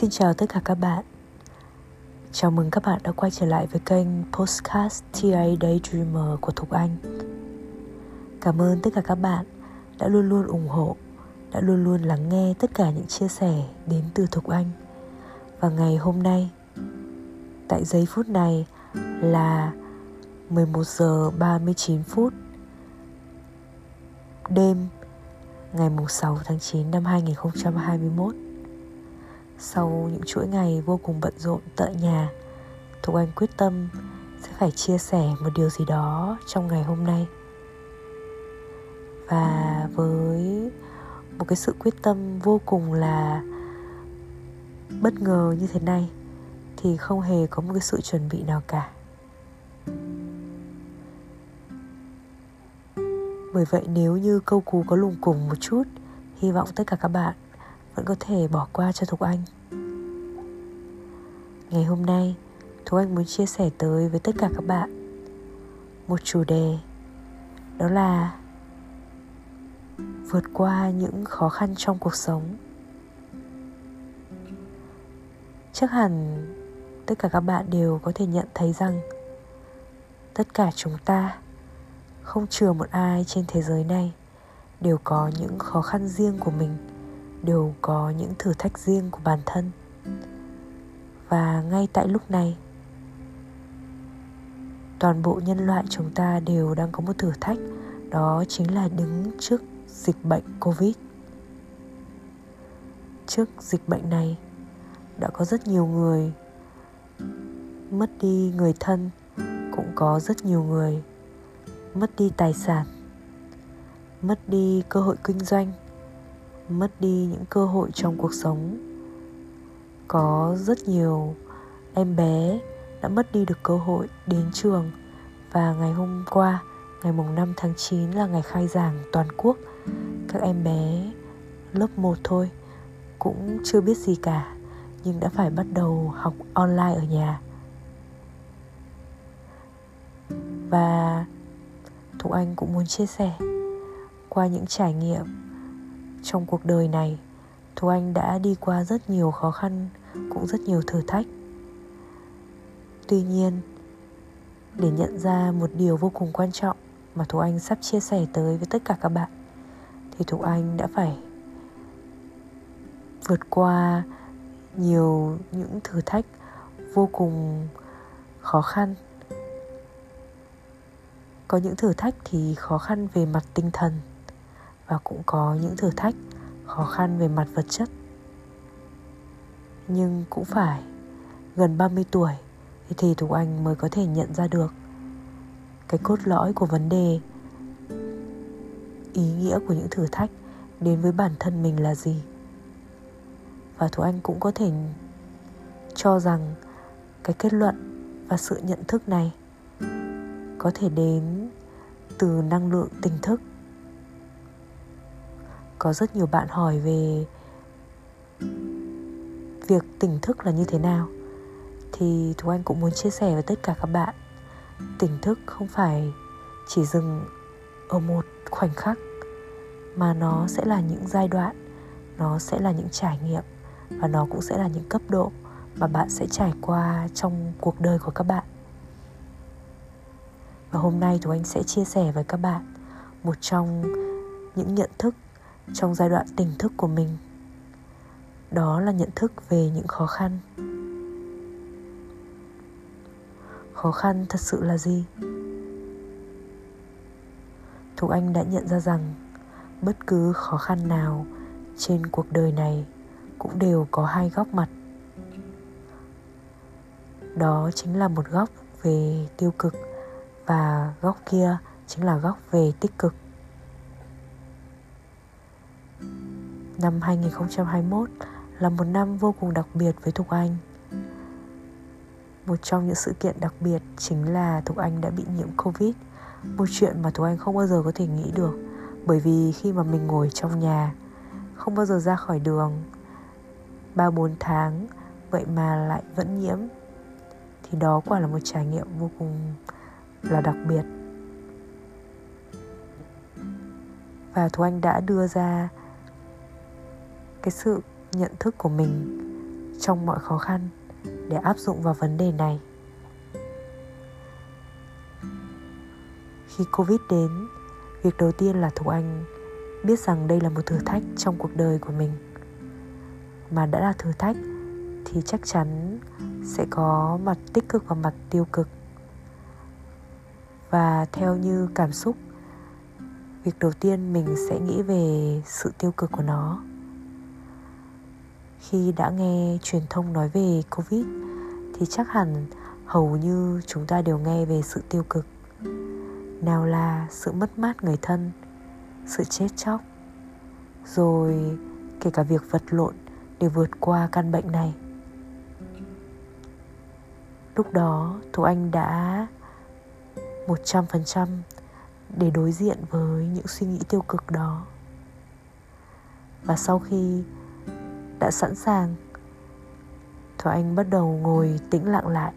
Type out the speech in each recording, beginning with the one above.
Xin chào tất cả các bạn. Chào mừng các bạn đã quay trở lại với kênh Postcast TA Daydreamer của Thục Anh. Cảm ơn tất cả các bạn đã luôn luôn ủng hộ, Đã luôn luôn lắng nghe tất cả những chia sẻ đến từ Thục Anh. Và ngày hôm nay, Tại giây phút này là 11 giờ 39 phút, Đêm ngày 6 tháng 9 năm 2021 sau những chuỗi ngày vô cùng bận rộn tại nhà Thục Anh quyết tâm sẽ phải chia sẻ một điều gì đó trong ngày hôm nay. Và với một cái sự quyết tâm vô cùng là bất ngờ như thế này, Thì không hề có một cái sự chuẩn bị nào cả. Bởi vậy nếu như câu cú có lùng cùng một chút, Hy vọng tất cả các bạn vẫn có thể bỏ qua cho Thục Anh. Ngày hôm nay, Thục Anh muốn chia sẻ tới với tất cả các bạn Một chủ đề, Đó là Vượt qua những khó khăn trong cuộc sống. Chắc hẳn tất cả các bạn đều có thể nhận thấy rằng Tất cả chúng ta, Không chừa một ai trên thế giới này, Đều có những khó khăn riêng của mình đều có những thử thách riêng của bản thân. Và ngay tại lúc này, toàn bộ nhân loại chúng ta đều đang có một thử thách, đó chính là đứng trước dịch bệnh covid. Trước dịch bệnh này, đã có rất nhiều người mất đi người thân, cũng có rất nhiều người mất đi tài sản, mất đi cơ hội kinh doanh mất đi những cơ hội trong cuộc sống. Có rất nhiều em bé đã mất đi được cơ hội đến trường và ngày hôm qua, ngày mùng 5 tháng 9 là ngày khai giảng toàn quốc. Các em bé lớp 1 thôi, cũng chưa biết gì cả, nhưng đã phải bắt đầu học online ở nhà. Và Thục Anh cũng muốn chia sẻ, qua những trải nghiệm trong cuộc đời này. Thu Anh đã đi qua rất nhiều khó khăn, Cũng rất nhiều thử thách. Tuy nhiên, Để nhận ra một điều vô cùng quan trọng Mà Thu Anh sắp chia sẻ tới với tất cả các bạn, Thì Thu Anh đã phải Vượt qua nhiều những thử thách vô cùng khó khăn. Có những thử thách thì khó khăn về mặt tinh thần và cũng có những thử thách khó khăn về mặt vật chất. Nhưng cũng phải, gần 30 tuổi thì Thục Anh mới có thể nhận ra được cái cốt lõi của vấn đề. Ý nghĩa của những thử thách đến với bản thân mình là gì? Và Thục Anh cũng có thể cho rằng cái kết luận và sự nhận thức này có thể đến từ năng lượng, tỉnh thức có rất nhiều bạn hỏi về việc tỉnh thức là như thế nào. Thì Thú Anh cũng muốn chia sẻ với tất cả các bạn, tỉnh thức không phải chỉ dừng ở một khoảnh khắc, mà nó sẽ là những giai đoạn, nó sẽ là những trải nghiệm, và nó cũng sẽ là những cấp độ mà bạn sẽ trải qua trong cuộc đời của các bạn. Và hôm nay Thú Anh sẽ chia sẻ với các bạn một trong những nhận thức trong giai đoạn tỉnh thức của mình. Đó là nhận thức về những khó khăn. Khó khăn thật sự là gì? Thục anh đã nhận ra rằng bất cứ khó khăn nào trên cuộc đời này cũng đều có hai góc mặt. Đó chính là một góc về tiêu cực và góc kia chính là góc về tích cực. Năm 2021 là một năm vô cùng đặc biệt với Thục Anh. Một trong những sự kiện đặc biệt chính là Thục Anh đã bị nhiễm Covid, Một chuyện mà Thục Anh không bao giờ có thể nghĩ được, Bởi vì khi mà mình ngồi trong nhà, Không bao giờ ra khỏi đường 3-4 tháng Vậy mà lại vẫn nhiễm, Thì đó quả là một trải nghiệm vô cùng là đặc biệt. Và Thục Anh đã đưa ra cái sự nhận thức của mình trong mọi khó khăn để áp dụng vào vấn đề này. Khi covid đến, việc đầu tiên là thủ anh biết rằng đây là một thử thách trong cuộc đời của mình. Mà đã là thử thách thì chắc chắn sẽ có mặt tích cực và mặt tiêu cực. Và theo như cảm xúc, việc đầu tiên mình sẽ nghĩ về sự tiêu cực của nó khi đã nghe truyền thông nói về covid thì chắc hẳn hầu như chúng ta đều nghe về sự tiêu cực. Nào là sự mất mát người thân, sự chết chóc, rồi kể cả việc vật lộn để vượt qua căn bệnh này. Lúc đó thủ anh đã một trăm phần trăm để đối diện với những suy nghĩ tiêu cực đó. Và sau khi đã sẵn sàng Thảo Anh bắt đầu ngồi tĩnh lặng lại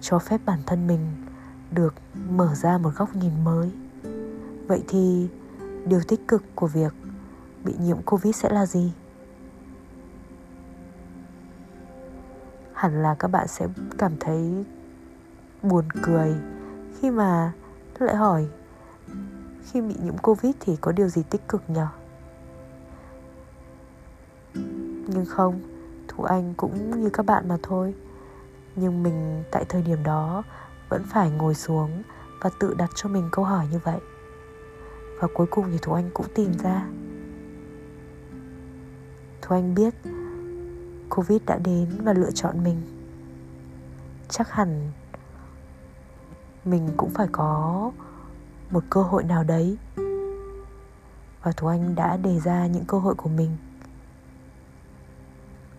Cho phép bản thân mình được mở ra một góc nhìn mới Vậy thì, điều tích cực của việc bị nhiễm Covid sẽ là gì? Hẳn là các bạn sẽ cảm thấy buồn cười khi mà lại hỏi, khi bị nhiễm Covid thì có điều gì tích cực nhỉ? Nhưng không thủ anh cũng như các bạn mà thôi. Nhưng mình tại thời điểm đó vẫn phải ngồi xuống và tự đặt cho mình câu hỏi như vậy. Và cuối cùng thì thủ anh cũng tìm ra. Thủ anh biết covid đã đến và lựa chọn mình. Chắc hẳn mình cũng phải có một cơ hội nào đấy. Và thủ anh đã đề ra những cơ hội của mình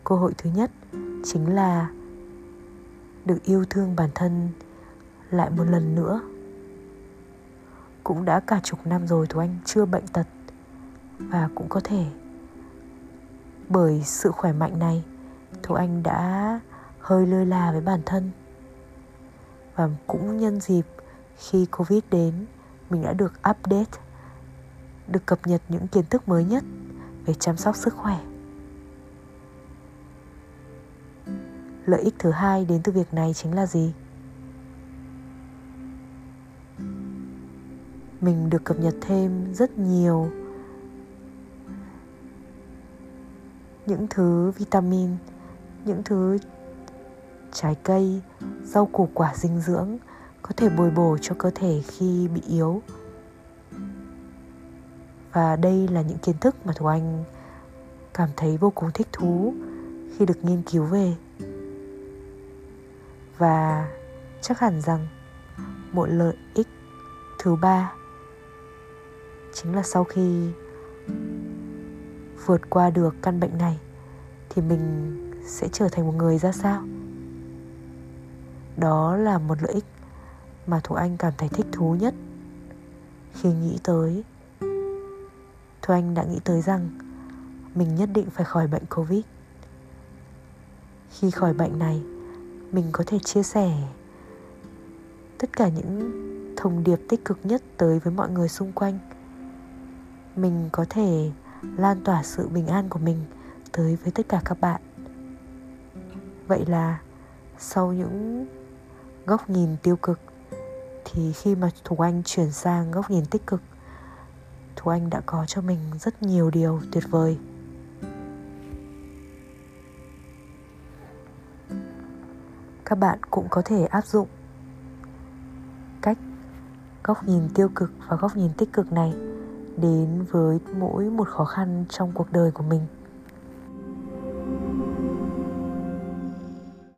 cơ hội thứ nhất chính là được yêu thương bản thân lại một lần nữa. Cũng đã cả chục năm rồi tú anh chưa bệnh tật và cũng có thể bởi sự khỏe mạnh này tú anh đã hơi lơi là với bản thân. Và cũng nhân dịp khi covid đến, mình đã được update, được cập nhật những kiến thức mới nhất về chăm sóc sức khỏe. Lợi ích thứ hai đến từ việc này chính là gì? Mình được cập nhật thêm rất nhiều những thứ vitamin, những thứ trái cây, rau củ quả dinh dưỡng có thể bồi bổ cho cơ thể khi bị yếu. Và đây là những kiến thức mà thủ anh cảm thấy vô cùng thích thú khi được nghiên cứu về và chắc hẳn rằng một lợi ích thứ ba chính là sau khi vượt qua được căn bệnh này thì mình sẽ trở thành một người ra sao? Đó là một lợi ích mà thủ anh cảm thấy thích thú nhất khi nghĩ tới. Thu anh đã nghĩ tới rằng mình nhất định phải khỏi bệnh covid. Khi khỏi bệnh này mình có thể chia sẻ tất cả những thông điệp tích cực nhất tới với mọi người xung quanh. Mình có thể lan tỏa sự bình an của mình tới với tất cả các bạn. Vậy là sau những góc nhìn tiêu cực, thì khi mà thủ anh chuyển sang góc nhìn tích cực thủ anh đã có cho mình rất nhiều điều tuyệt vời. Các bạn cũng có thể áp dụng. Cách góc nhìn tiêu cực và góc nhìn tích cực này đến với mỗi một khó khăn trong cuộc đời của mình.